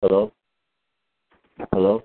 Hello? Hello?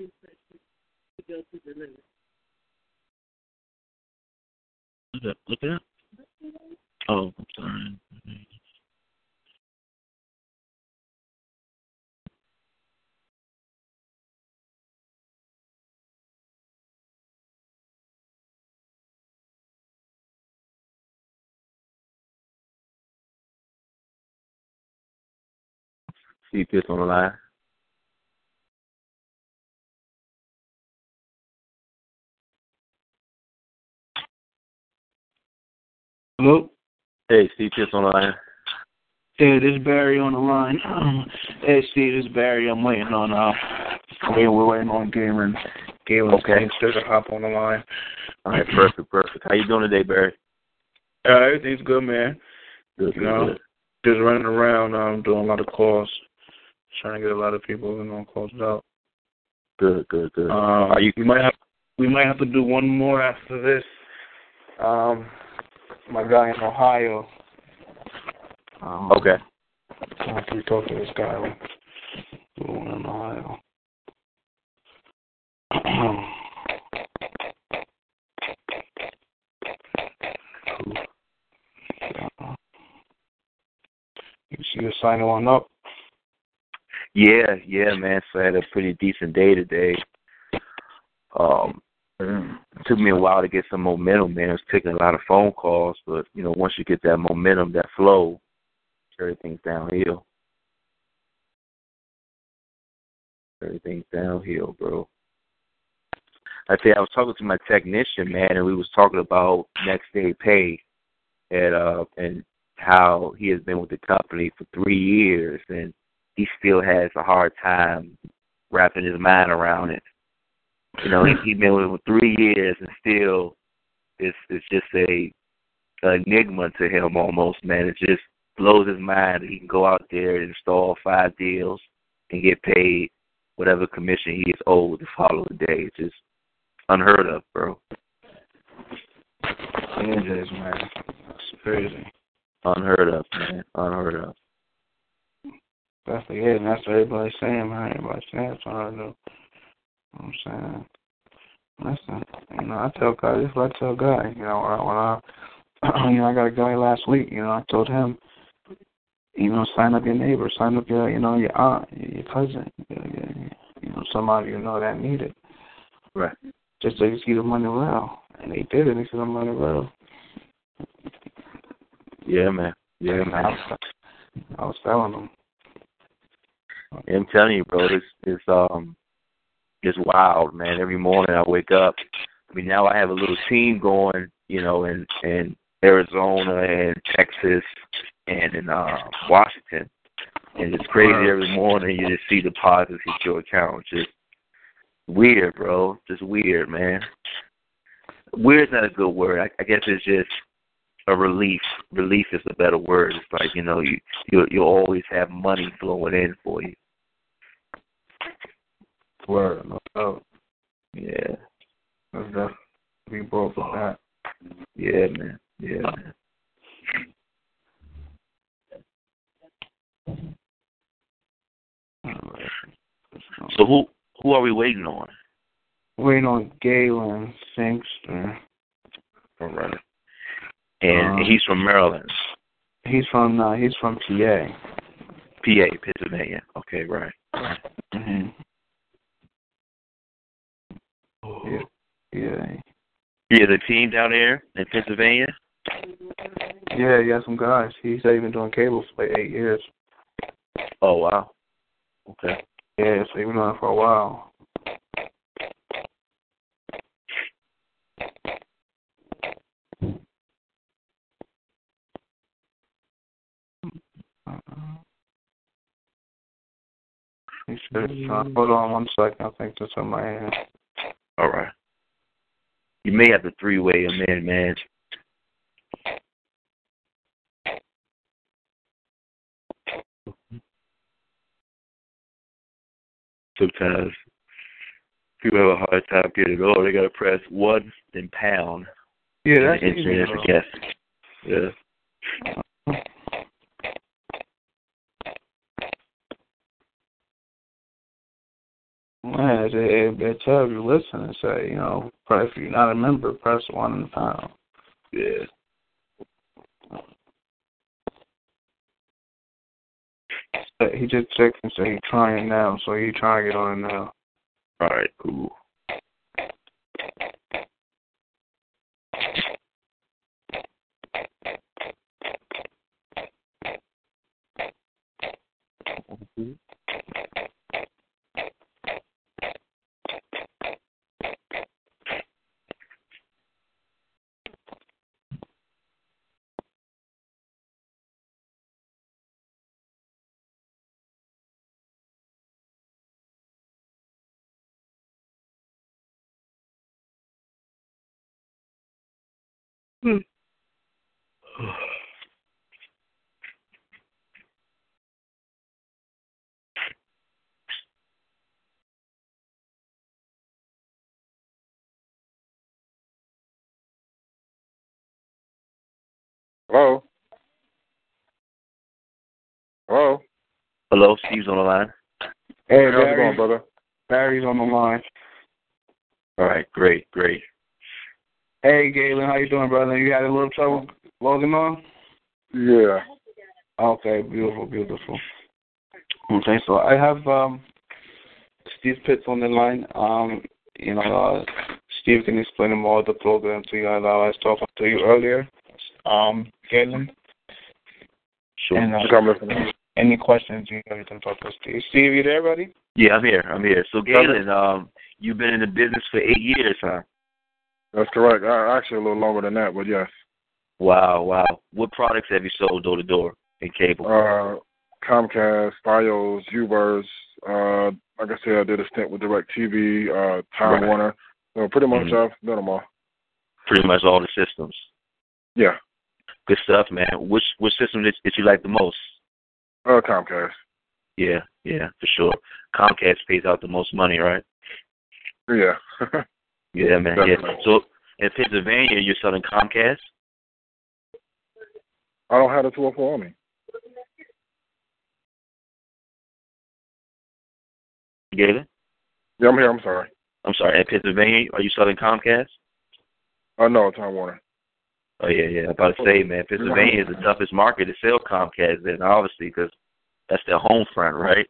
Look at look at Oh, I'm sorry. See this on the line. Hello? Hey, see this on the line. Hey, this is Barry on the line. hey, Steve, this is Barry. I'm waiting on, uh, we're, waiting on Galen. Galen Okay. Gangster to hop on the line. All right, perfect, perfect. How you doing today, Barry? Uh, everything's good, man. Good, You know, just running around, um, doing a lot of calls, trying to get a lot of people, you know, calls out. good, good, good. Um, Are you we might have we might have to do one more after this. Um, my guy in Ohio. Um, okay? After we talk to this guy, we'll one in Ohio. you see you signing one up? Yeah, yeah, man. So I had a pretty decent day today. Um, took me a while to get some momentum, man. I was taking a lot of phone calls, but you know, once you get that momentum, that flow, everything's downhill. Everything's downhill, bro. I say I was talking to my technician, man, and we was talking about next day pay, and uh, and how he has been with the company for three years, and he still has a hard time wrapping his mind around it. You know, he, he's been with it for three years, and still, it's it's just a enigma to him almost, man. It just blows his mind that he can go out there and install five deals and get paid whatever commission he is owed the following day. It's just unheard of, bro. It is, man. It's crazy. Unheard of, man. Unheard of. That's the and that's what everybody's saying, man. Everybody's saying that's hard I do. You know what I'm saying? Listen, you know, I tell guys, this is what I tell guys, you know, when I, when I, you know, I got a guy last week, you know, I told him, you know, sign up your neighbor, sign up your, you know, your aunt, your cousin, your, your, you know, somebody you know that need it. Right. Just so you see the money well. And they did it, they see the money well. Yeah, man. Yeah, I man. was, I was telling them. I'm telling you, bro, it's it's um it's wild, man. Every morning I wake up. I mean, now I have a little team going, you know, in in Arizona and Texas and in uh, Washington, and it's crazy. Every morning you just see deposits hit your account. Just weird, bro. Just weird, man. Weird's not a good word. I, I guess it's just a relief. Relief is a better word. It's like you know you you you always have money flowing in for you. Word, no doubt. Yeah, That's definitely we broke with that. yeah, man. Yeah, man. So who who are we waiting on? Waiting on Galen Sangster. All right. And Um, he's from Maryland, He's from uh, he's from PA. PA, Pennsylvania. Okay, right. right. Mm-hmm. Yeah. Yeah. Yeah, the team down there in Pennsylvania. Yeah, he got some guys. He said he's been doing cable for like eight years. Oh wow. Okay. Yeah, so he's been doing it for a while. He said, hold on one second. I think that's in my hand. All right. You may have to three way in, man. Sometimes people have a hard time getting it on. They gotta press one then pound Yeah, that's enter easy. in as a guest. Yeah. Man, it, it, they tell you, listen and say, you know, if you're not a member, press one and pound. Yeah. He just checked and said he's trying now, so he trying to get on it now. All right, cool. Hello? Hello, Steve's on the line. Hey, How's it going, brother? Barry's on the line. All right, great, great. Hey, Galen, how you doing, brother? You had a little trouble logging on? Yeah. Okay, beautiful, beautiful. Okay, so I have um, Steve Pitts on the line. Um, you know, uh, Steve can explain more of the program to you as I was talking to you earlier. Um, Galen, Sure. and uh, Okay, I'm listening. Any questions you know, you can talk to Steve. Steve, you there, buddy? Yeah, I'm here. I'm here. So, Galen, um, you've been in the business for eight years, huh? That's correct. Uh, actually, a little longer than that, but yes. Wow, wow. What products have you sold door to door in cable? Uh, Comcast, FiOS, UVerse. Uh, like I said, I did a stint with DirecTV, uh, Time Right. Warner. So pretty much Mhm. I've done them all. Pretty much all the systems. Yeah. Good stuff, man. Which which system did, that you like the most? Uh, Comcast. Yeah, yeah, for sure. Comcast pays out the most money, right? Yeah. Yeah, man. Yeah. So in Pennsylvania, you're selling Comcast. I don't have the 204 on me. Galen? Yeah, I'm here. I'm sorry. I'm sorry. In Pennsylvania, are you selling Comcast? Uh, no, Time Warner. Oh yeah, yeah. I'm about to say, man, Pennsylvania is the toughest market to sell Comcast in, obviously, because that's their home front, right?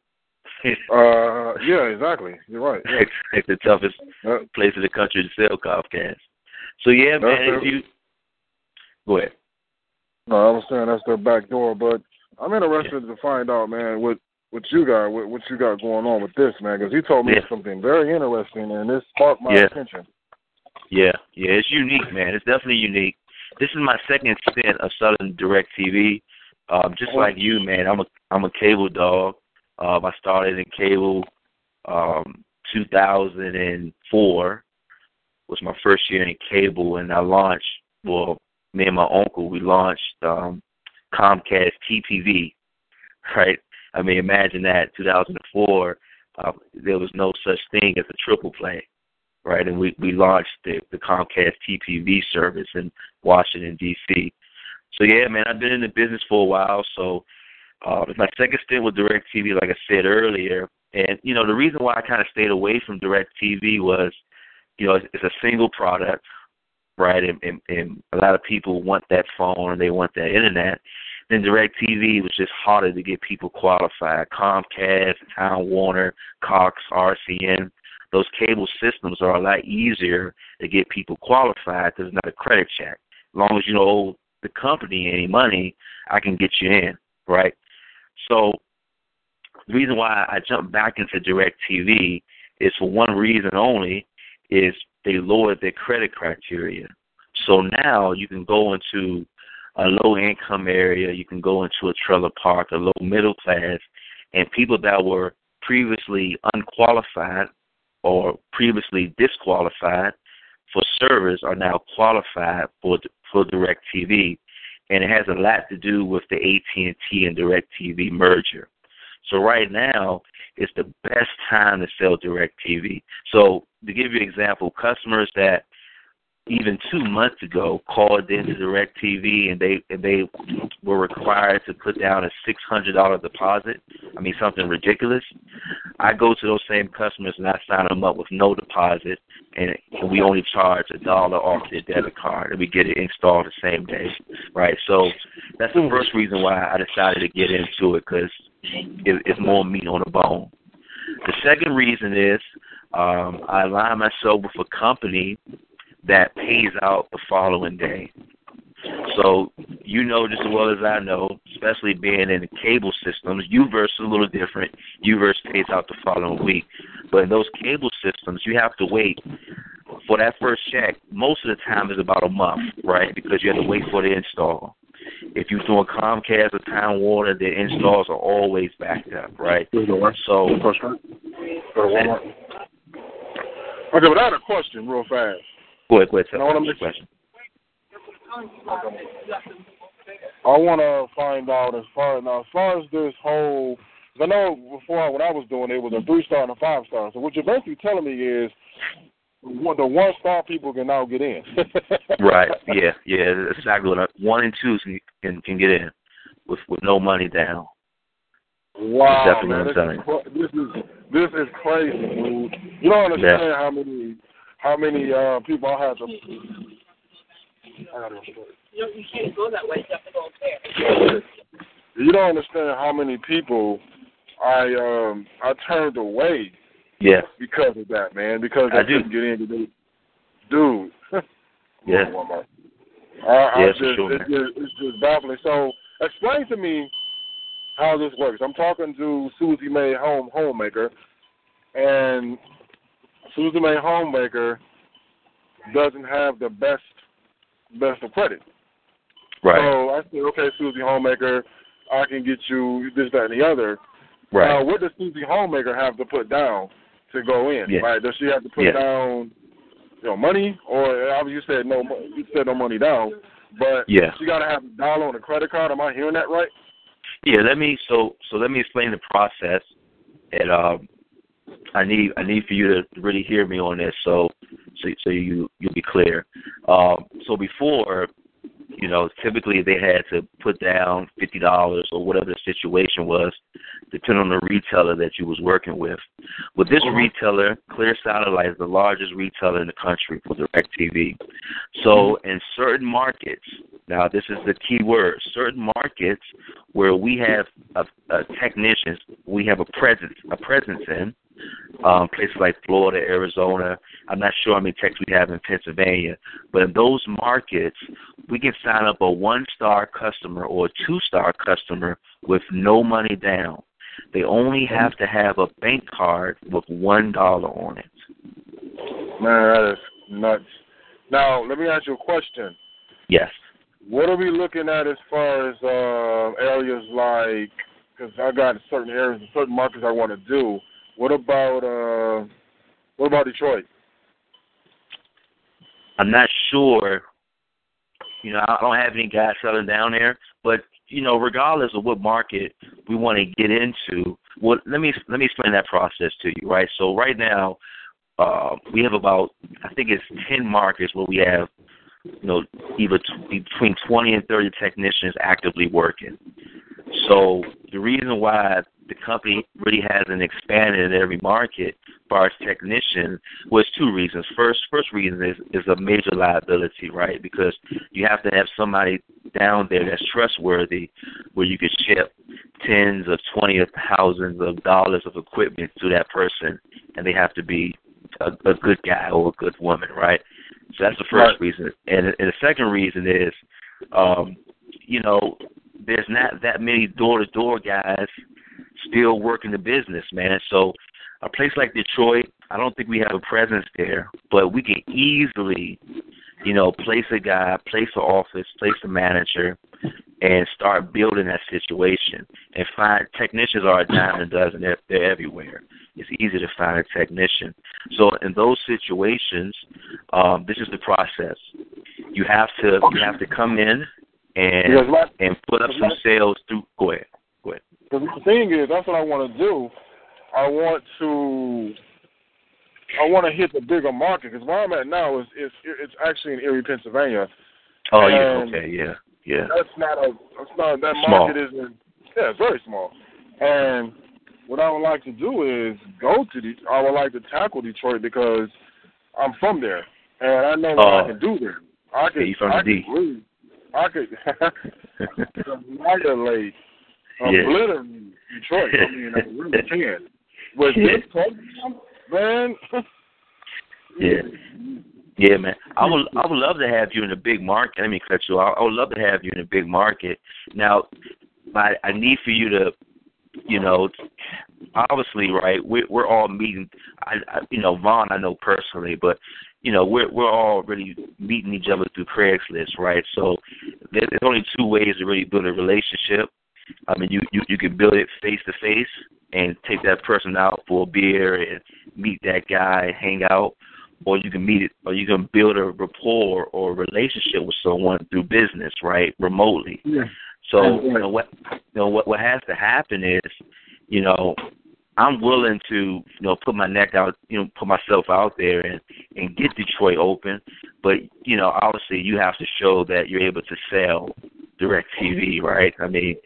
Uh, yeah, exactly. You're right. Yeah. it's the toughest Uh, place in the country to sell Comcast. So yeah, man. If you go ahead. No, I was saying that's their back door, but I'm interested to find out, man, what what you got, what, what you got going on with this, man, because he told me Yeah. something very interesting, and this sparked my Yeah. attention. Yeah, yeah, it's unique, man. It's definitely unique. This is my second stint of selling DirecTV. Um, just like you, man, I'm a I'm a cable dog. Um, I started in cable um 2004 was my first year in cable and I launched well, me and my uncle we launched um Comcast TPV. Right? I mean imagine that 2004 uh, there was no such thing as a triple play right? And we we launched the the Comcast TPV service in Washington D.C. So yeah, man, I've been in the business for a while. So uh, it's my second stint with DirecTV, like I said earlier. And you know, the reason why I kind of stayed away from DirecTV was, you know, it's, it's a single product, right? And, and, and a lot of people want that phone and they want that internet. Then DirecTV was just harder to get people qualified. Comcast, Time Warner, Cox, RCN, those cable systems are a lot easier to get people qualified because it's not a credit check. As long as you don't owe the company any money, I can get you in, right? So the reason why I jumped back into DirecTV is for one reason only, is they lowered their credit criteria. So now you can go into a low income area, you can go into a trailer park, a low middle class, and people that were previously unqualified or previously disqualified for service are now qualified for for DirecTV, and it has a lot to do with the AT&T and DirecTV merger. So right now, it's the best time to sell DirecTV. So to give you an example, customers that even two months ago called into DirecTV and they and they were required to put down a six hundred dollar deposit. I mean something ridiculous. I go to those same customers and I sign them up with no deposit, and, we only charge a dollar off their debit card, and we get it installed the same day, right? So that's the first reason why I decided to get into it because it, it's more meat on the bone. The second reason is um, I align myself with a company that pays out the following day. So you know just as well as I know, especially being in the cable systems, UVerse is a little different. UVerse pays out the following week. But in those cable systems, you have to wait for that first check. Most of the time is about a month, right? Because you have to wait for the install. If you're doing Comcast or Time Warner, the installs are always backed up, right? So, Okay, but I had a question real fast. Go ahead, go ahead. You know what I'm Your question. I want to find out as far now as far as this whole. I know before when I was doing it, was a three star and a five star. So what you're basically telling me is, the one star people can now get in. Right. Yeah. Yeah. Exactly I, one and two can, can can get in with with no money down. Wow, man, this, is, this is this is crazy, dude. You don't understand how many how many uh, people I had to. I gotta. You, you can't go that way. You have to go there. You don't understand how many people I um I turned away Yeah. because of that, man. Because they I do. couldn't get in. They, dude. Yeah. I, I Yeah, just, for sure, it's just it's just baffling. So explain to me how this works. I'm talking to Susie Mae Home Homemaker, and Susie Mae Homemaker doesn't have the best best of credit. Right. So I said, okay, Susie Homemaker, I can get you this, that, and the other. Right. Now, what does Susie Homemaker have to put down to go in? Right? Does she have to put down, you know, money, or obviously you said no, you said no money down, but Yeah. she got to have a dollar on a credit card. Am I hearing that right? Yeah, let me so so let me explain the process, and um, I need I need for you to really hear me on this, so so so you you'll be clear. Um, so before, you know, typically they had to put down fifty dollars or whatever the situation was, depending on the retailer that you was working with. With this retailer, Clear Satellite is the largest retailer in the country for DirecTV. So in certain markets, now this is the key word, certain markets where we have a, a technicians, we have a presence a presence in, um, places like Florida, Arizona. I'm not sure how many techs we have in Pennsylvania, but in those markets, we can sign up a one-star customer or a two-star customer with no money down. They only have to have a bank card with one dollar on it. Man, that is nuts. Now, let me ask you a question. Yes. What are we looking at as far as uh, areas like? Because I got certain areas, certain markets I want to do. What about uh, what about Detroit? I'm not sure. You know, I don't have any guys selling down there, but you know, regardless of what market we want to get into, well, let me let me explain that process to you, right? So right now, uh, we have about I think it's ten markets where we have, you know, either t- between twenty and thirty technicians actively working. So the reason why the company really hasn't expanded in every market far as technician was two reasons. First, first reason is is a major liability, right? Because you have to have somebody down there that's trustworthy, where you could ship tens of twenty of thousands of dollars of equipment to that person, and they have to be a, a good guy or a good woman, right? So that's the first Right. reason, and, and the second reason is, um, you know, there's not that many door to door guys still working the business, man. So a place like Detroit, I don't think we have a presence there, but we can easily, you know, place a guy, place an office, place a manager, and start building that situation. And find technicians are a dime a dozen; they're, they're everywhere. It's easy to find a technician. So in those situations, um, this is the process. You have to you have to come in and my, and put up some sales through. Go ahead. Go ahead. Because the thing is, that's what I want to do. I want to, I want to hit the bigger market. Because where I'm at now is, is it's actually in Erie, Pennsylvania. Oh yeah. Okay. Yeah. Yeah. That's not a, that's not that Small. market isn't. Yeah, it's very small. And what I would like to do is go to the. I would like to tackle Detroit because I'm from there and I know what Oh. I can do there. I can, Yeah, you from I the D. I could annihilate, Yeah. obliterate Detroit. I mean, I really can. With this program, man. Yeah. Yeah, man. I would I would love to have you in a big market. I mean, cut you off. I would love to have you in a big market. Now, my I need for you to, you know, obviously, right? We're we're all meeting. I, I you know Vaughn I know personally, but you know we're we're all really meeting each other through Craigslist, right? So there- there's only two ways to really build a relationship. I mean, you you you can build it face to face and take that person out for a beer and meet that guy, hang out, or you can meet it, or you can build a rapport or a relationship with someone through business, right, remotely. Yeah. So you know what you know what what has to happen is, you know, I'm willing to you know put my neck out, you know, put myself out there and and get Detroit open, but you know obviously you have to show that you're able to sell direct TV, right? I mean,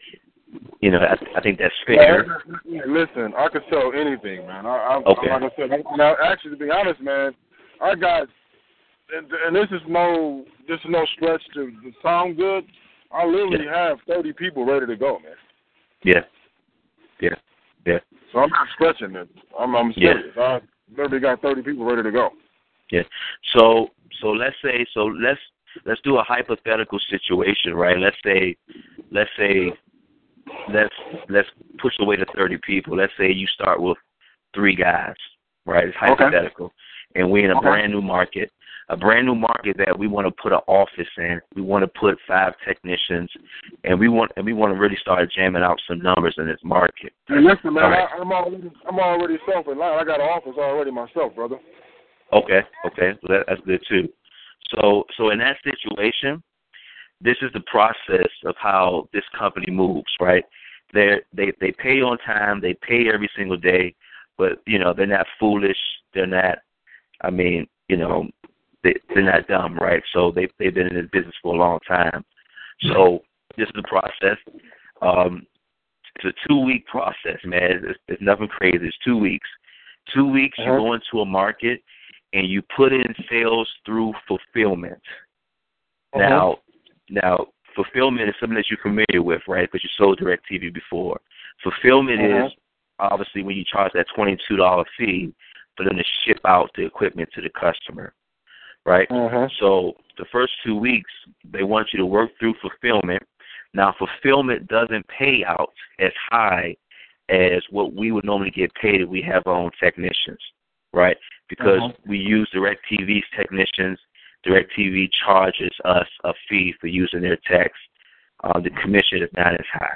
you know, I, I think that's fair. Yeah, Listen, I could sell anything, man. I, I, Okay. Like I said, now actually, to be honest, man, I got, and, and this is no, this is no stretch to, to sound good. I literally have thirty people ready to go, man. Yeah, yeah, yeah. So I'm not stretching it. I'm, I'm Yeah. serious. I literally got thirty people ready to go. Yeah. So so let's say so let's let's do a hypothetical situation, right? Let's say let's say let's let's push away the thirty people. Let's say you start with three guys, right? It's Okay. hypothetical. And we're in a Okay. brand new market. A brand new market that we want to put an office in. We want to put five technicians and we want and we want to really start jamming out some numbers in this market. Hey, listen, man, right. I, I'm already, I'm already self in line. I got an office already myself, brother. Okay, okay, that, that's good too. So, so in that situation, this is the process of how this company moves, right? They they they pay on time, they pay every single day, but you know they're not foolish, they're not. I mean, you know, they they're not dumb, right? So they they've been in this business for a long time. So this is a process. Um, it's a two week process, man. It's, it's nothing crazy. It's two weeks. Two weeks, you Uh-huh. go into a market and you put in sales through fulfillment. Uh-huh. Now, now fulfillment is something that you're familiar with, right? Because you sold DirecTV before. Fulfillment Uh-huh. is obviously when you charge that twenty-two dollar fee for them to ship out the equipment to the customer, right? Uh-huh. So the first two weeks, they want you to work through fulfillment. Now, fulfillment doesn't pay out as high as what we would normally get paid if we have our own technicians, right? Because Uh-huh. we use DirecTV's technicians. DirecTV charges us a fee for using their techs. Uh, the commission is not as high,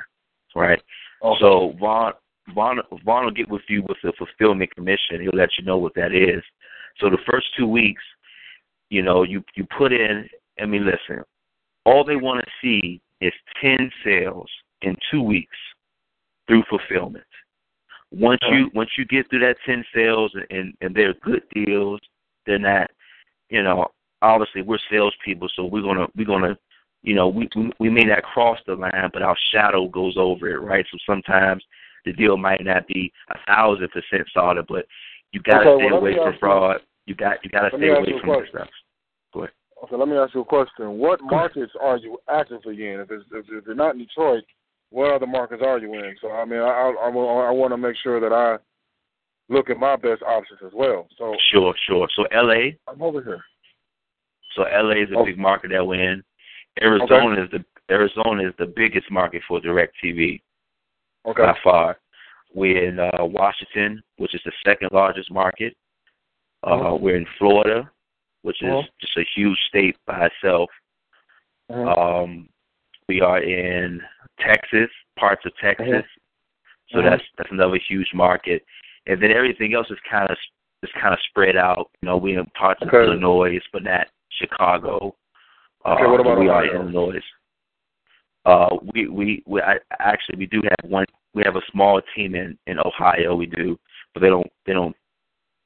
right? Okay. So Vaughn, Vaughn, Vaughn will get with you with the fulfillment commission. He'll let you know what that is. So the first two weeks, you know, you you put in. I mean, listen, all they want to see is ten sales in two weeks through fulfillment. Once you once you get through that ten sales and and they're good deals, they're not, you know, obviously we're salespeople, so we're gonna we're gonna, you know, we we, we may not cross the line, but our shadow goes over it, right? So sometimes the deal might not be a thousand percent solid, but you gotta Okay, stay well, away from fraud. You got you gotta stay ask away from question. stuff. Go ahead. Okay, let me ask you a question. What markets are you actively in? If, it's, if, if you're not in Detroit, what other markets are you in? So, I mean, I, I, I, I want to make sure that I look at my best options as well. So, Sure, sure. So LA, I'm over here. so LA is a Oh. big market that we're in. Arizona is the Arizona is the biggest market for DirecTV Okay. by far. We're in uh, Washington, which is the second largest market. Uh, Mhm. We're in Florida, which is Mhm. just a huge state by itself. Mhm. Um, we are in Texas, parts of Texas. So that's that's another huge market, and then everything else is kind of is kind of spread out. You know, we in parts of Illinois, but not Chicago. Okay, uh, what about we are in Illinois. Uh, we we we I, actually we do have one. We have a small team in in Ohio. We do, but they don't they don't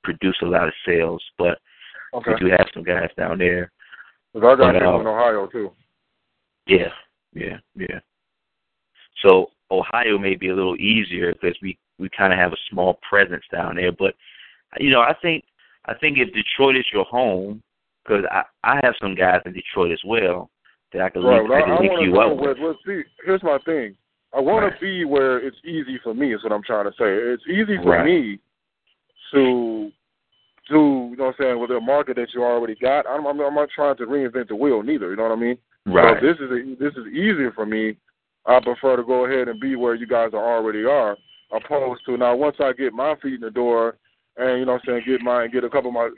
produce a lot of sales. But Okay. we do have some guys down there. 'Cause I got people in um, Ohio, too. Yeah, yeah, yeah. So Ohio may be a little easier because we we kind of have a small presence down there. But you know, I think I think if Detroit is your home, because I I have some guys in Detroit as well that I can Right, link, I I, can I link you up with. with. Well, see, here's my thing. I want Right. to be where it's easy for me. Is what I'm trying to say. It's easy for Right. me to do. You know what I'm saying with the market that you already got. I'm, I'm, I'm not trying to reinvent the wheel neither. You know what I mean? Right. So this is a, this is easier for me. I prefer to go ahead and be where you guys are already are, opposed to now once I get my feet in the door and you know what I'm saying get my get a couple of my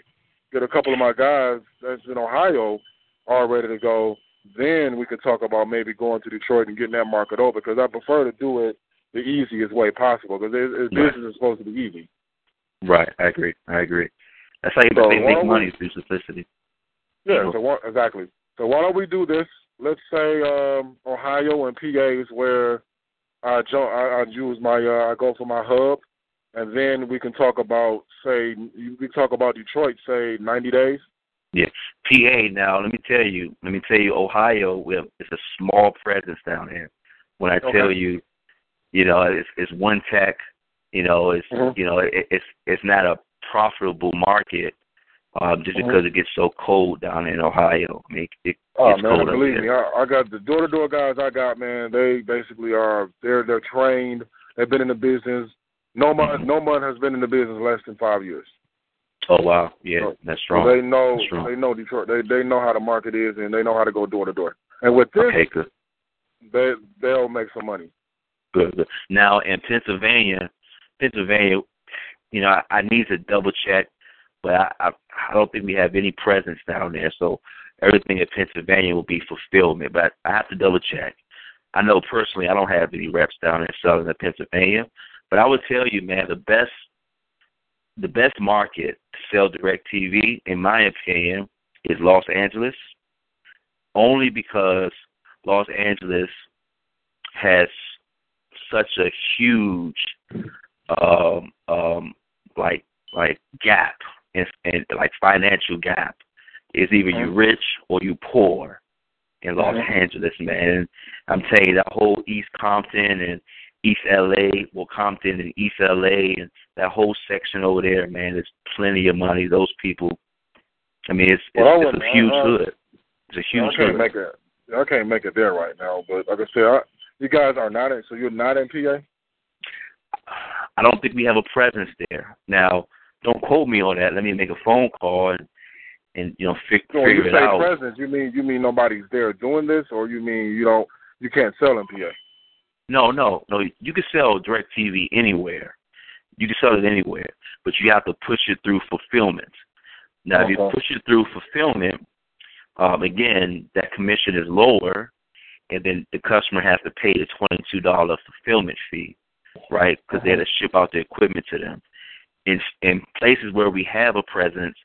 get a couple of my guys that's in Ohio all ready to go. Then we could talk about maybe going to Detroit and getting that market over because I prefer to do it the easiest way possible because it, it, Right. business is supposed to be easy. Right. I agree. I agree. That's how you So they make money we- through simplicity. Yeah, so why, exactly. So why don't we do this? Let's say um, Ohio and PA is where I, jo- I, I use my uh, I go for my hub, and then we can talk about say we can talk about Detroit say ninety days. Yeah. PA now, let me tell you, let me tell you, Ohio, we have, it's a small presence down there. When I tell you, you know, it's it's one tech, you know, it's Mhm. you know, it, it's it's not a profitable market, um, just Mhm. because it gets so cold down in Ohio. I mean, it, Oh it's man, cold believe me, I, I got the door to door guys I got, man. They basically are they're they're trained. They've been in the business. No one no one has been in the business less than five years. Oh wow, yeah, So- that's So strong. they know strong. they know Detroit. They they know how the market is and they know how to go door to door. And with this, Okay, they they'll make some money. Good, good. Now in Pennsylvania, Pennsylvania, you know, I, I need to double check, but I, I I don't think we have any presence down there. So everything in Pennsylvania will be fulfillment, but I have to double check. I know personally I don't have any reps down in southern Pennsylvania, but I would tell you, man, the best the best market to sell DirecTV, in my opinion, is Los Angeles. Only because Los Angeles has such a huge um um like like gap and, and like financial gap is either you rich or you poor in Los Mhm. Angeles, man. I'm telling you that whole East Compton and East LA, well Compton and East LA and that whole section over there, man, there's plenty of money. Those people I mean it's it's, Well, I it's a huge I- I- hood. It's a I huge can't hood. make it. I can't make it there right now. But like I said, I, you guys are not in. So you're not in PA. I don't think we have a presence there. Now, don't quote me on that. Let me make a phone call and, and you know fig- So when you figure it say out. presence, you mean you mean nobody's there doing this, or you mean you don't you can't sell in PA? No, no, no. You can sell DirecTV anywhere. You can sell it anywhere, but you have to push it through fulfillment. Now, if you push it through fulfillment, um, again, that commission is lower, and then the customer has to pay the twenty-two dollar fulfillment fee, right? Because they had to ship out the equipment to them. In in places where we have a presence,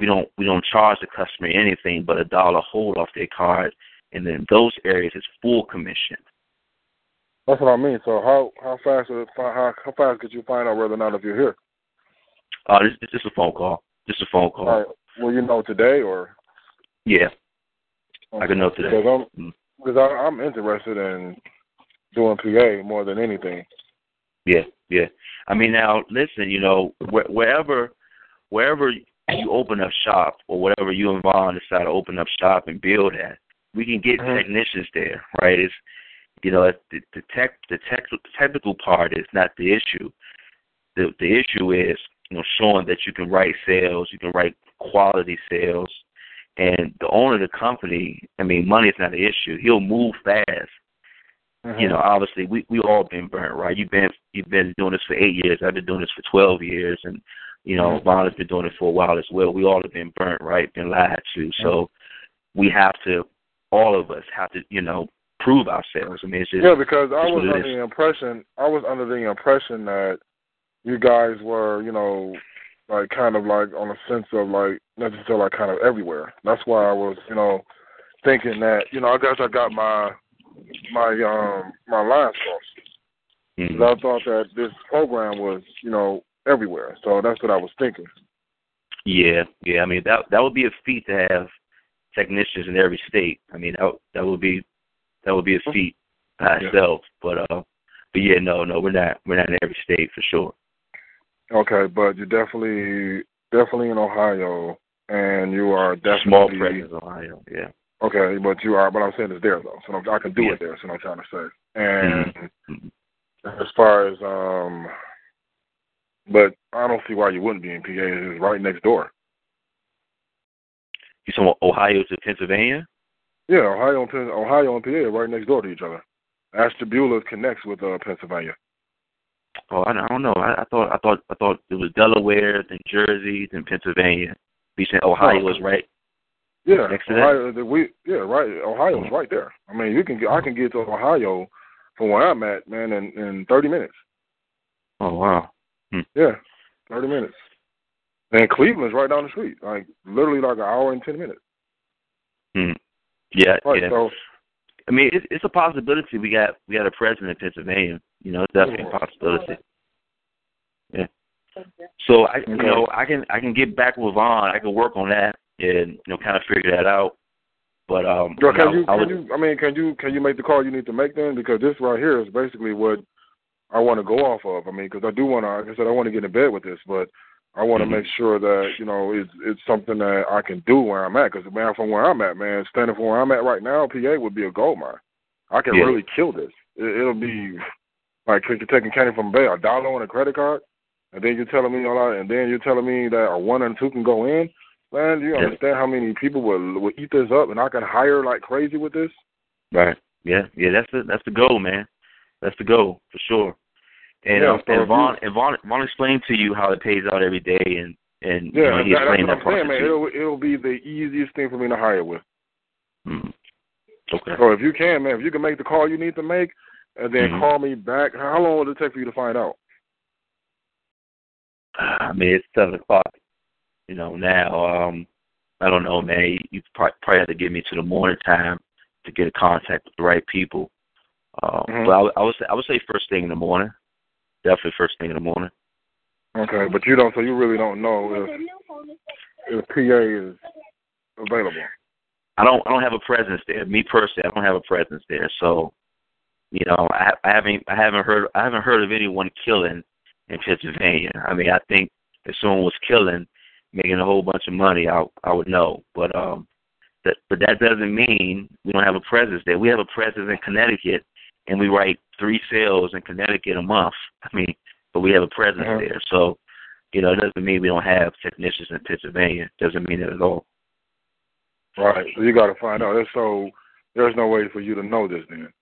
we don't we don't charge the customer anything but a dollar hold off their card, and then those areas it's full commission. That's what I mean. So how how fast it, how how fast could you find out whether or not if you're here? Uh, this it's just a phone call. Just a phone call. All right. Will you know today or? Yeah, I can know today. Because I'm Mm. I'm interested in doing PA more than anything. Yeah, yeah. I mean, now listen. You know, wh- wherever, wherever you open up shop or whatever you and Vaughn decide to open up shop and build at, we can get Mhm. technicians there, right? It's you know the, the tech the tech technical part is not the issue. The the issue is you know showing that you can write sales, you can write quality sales, and the owner of the company. I mean, money is not an issue. He'll move fast. You know, obviously we we all been burnt, right? You've been you've been doing this for eight years. I've been doing this for twelve years, and you know, Mhm. Vaughn has been doing it for a while as well. We all have been burnt, right? Been lied to. So we have to, all of us have to, you know, prove ourselves. I mean, it's just Yeah, because I was under the impression I was under the impression that you guys were, you know, like kind of like on a sense of like not necessarily like kind of everywhere. That's why I was, you know, thinking that, you know, I guess I got my my um my crossed. Mhm. 'Cause I thought that this program was, you know, everywhere. So that's what I was thinking. Yeah, yeah. I mean, that that would be a feat to have technicians in every state. I mean, that that would be that would be a feat by Yeah. itself. But uh, but yeah, no, no, we're not. We're not in every state for sure. Okay, but you're definitely definitely in Ohio, and you are definitely Small presence, Ohio. Yeah. Okay, but you are. But I'm saying it's there though, so I'm, I can do Yeah. it there. So I'm trying to say. And Mhm. as far as um, but I don't see why you wouldn't be in PA. It's right next door. You about Ohio to Pennsylvania? Yeah, Ohio and Penn- Ohio and PA are right next door to each other. Ashtabula connects with uh, Pennsylvania. Oh, I, I don't know. I, I thought I thought I thought it was Delaware, then Jersey, then Pennsylvania. You saying Ohio No. is right? Yeah, Next to that? Ohio. The, we yeah, right. Ohio's right there. I mean, you can get, I can get to Ohio from where I'm at, man, in in 30 minutes. Oh wow. Yeah, 30 minutes. And Cleveland's right down the street, like literally like an hour and 10 minutes. Hmm. Yeah, Right. yeah. So I mean, it's it's a possibility. We got we got a president in Pennsylvania. You know, it's definitely a possibility. Yeah. So I, you know, I can I can get back with Vaughn. I can work on that and you know kind of figure that out. But um, can I, you I can would, you I mean can you can you make the call you need to make then because this right here is basically what I want to go off of. I mean because I do want to like I said I want to get in bed with this, but I want to Mhm. make sure that you know it's it's something that I can do where I'm at because man from where I'm at man standing from where I'm at right now PA would be a gold mine. I can Yeah. really kill this. It, it'll be like if you're taking candy from Bay a dollar on a credit card, and then you're telling me all that, and then you're telling me that a one and two can go in. Man, do you Yeah. understand how many people will will eat this up, and I can hire like crazy with this? right. Yeah, yeah. That's the that's the goal, man. That's the goal for sure. And Yeah, um, and Vaughn and Vaughn Vaughn explained to you how it pays out every day, and and you know, he that, that's explained what that I'm saying, part man. It'll it'll be the easiest thing for me to hire with. Mhm. Okay. So if you can, man, if you can make the call you need to make, and then Mhm. call me back. How long will it take for you to find out? I mean, it's seven o'clock. You know now. Um, I don't know, man. You, probably, probably have to get me to the morning time to get in contact with the right people. Um, Mhm. But I, would- I would say I would say first thing in the morning. Definitely first thing in the morning. Okay, but you don't. So you really don't know if if PA is available. I don't I don't have a presence there. Me personally, I don't have a presence there. So, you know, I, I haven't I haven't heard I haven't heard of anyone killing in Pennsylvania. I mean, I think if someone was killing, making a whole bunch of money, I I would know. But um, that but that doesn't mean we don't have a presence there. We have a presence in Connecticut, and we write three sales in Connecticut a month. I mean, but we have a presence Mhm. there. So, you know, it doesn't mean we don't have technicians in Pennsylvania. It doesn't mean it at all. Right. So you got to find out. So there's no way for you to know this then.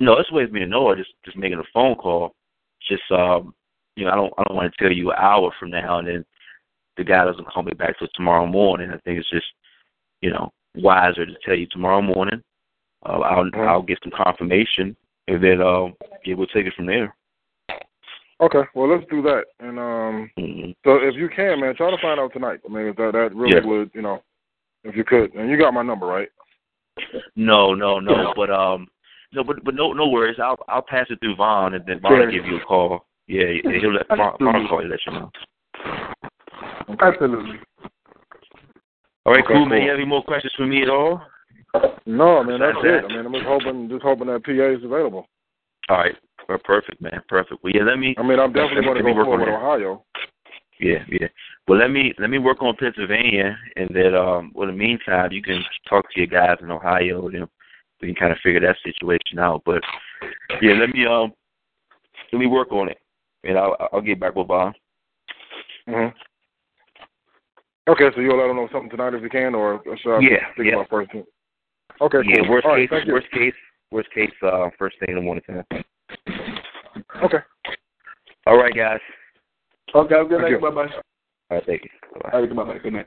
No, it's ways me to know. it. Just just making a phone call. Just um, you know, I don't I don't want to tell you an hour from now, and then the guy doesn't call me back till tomorrow morning. I think it's just you know wiser to tell you tomorrow morning. Uh, I'll Mhm. I'll get some confirmation, and then uh, yeah, we'll take it from there. Okay. Well, let's do that. And um, hmm so if you can, man, try to find out tonight. I mean, if that that really Yeah. would, you know, if you could. And you got my number, right? No, no, no. But um, no, but but no, no worries. I'll I'll pass it through Vaughn, and then Vaughn will give you a call. Yeah, yeah, he'll let Vaughn, Vaughn call you, let you know. Absolutely. All right, Okay, cool, man. cool. You have any more questions for me at all? No, man, that's That's it. it. I mean, I'm just hoping, just hoping that PA is available. All right. Well, perfect, man. Perfect. Well, yeah, let me. I mean, I'm definitely going to go work forward with Ohio. Yeah, yeah. Well, let me let me work on Pennsylvania, and then um, well, in the meantime, you can talk to your guys in Ohio, and we can kind of figure that situation out. But yeah, let me um, let me work on it, and I'll I'll get back with Bob. hmm Okay, so you'll let them know something tonight if you can, or should I Yeah, think yeah. about first thing? Okay, Yeah, cool. worst All right, case, thank you. worst case, worst case, uh, first thing in the morning time. Okay. All right, guys. Okay, have a good Thank night. Bye bye. All right, thank you. Bye. All right, bye bye. Good night.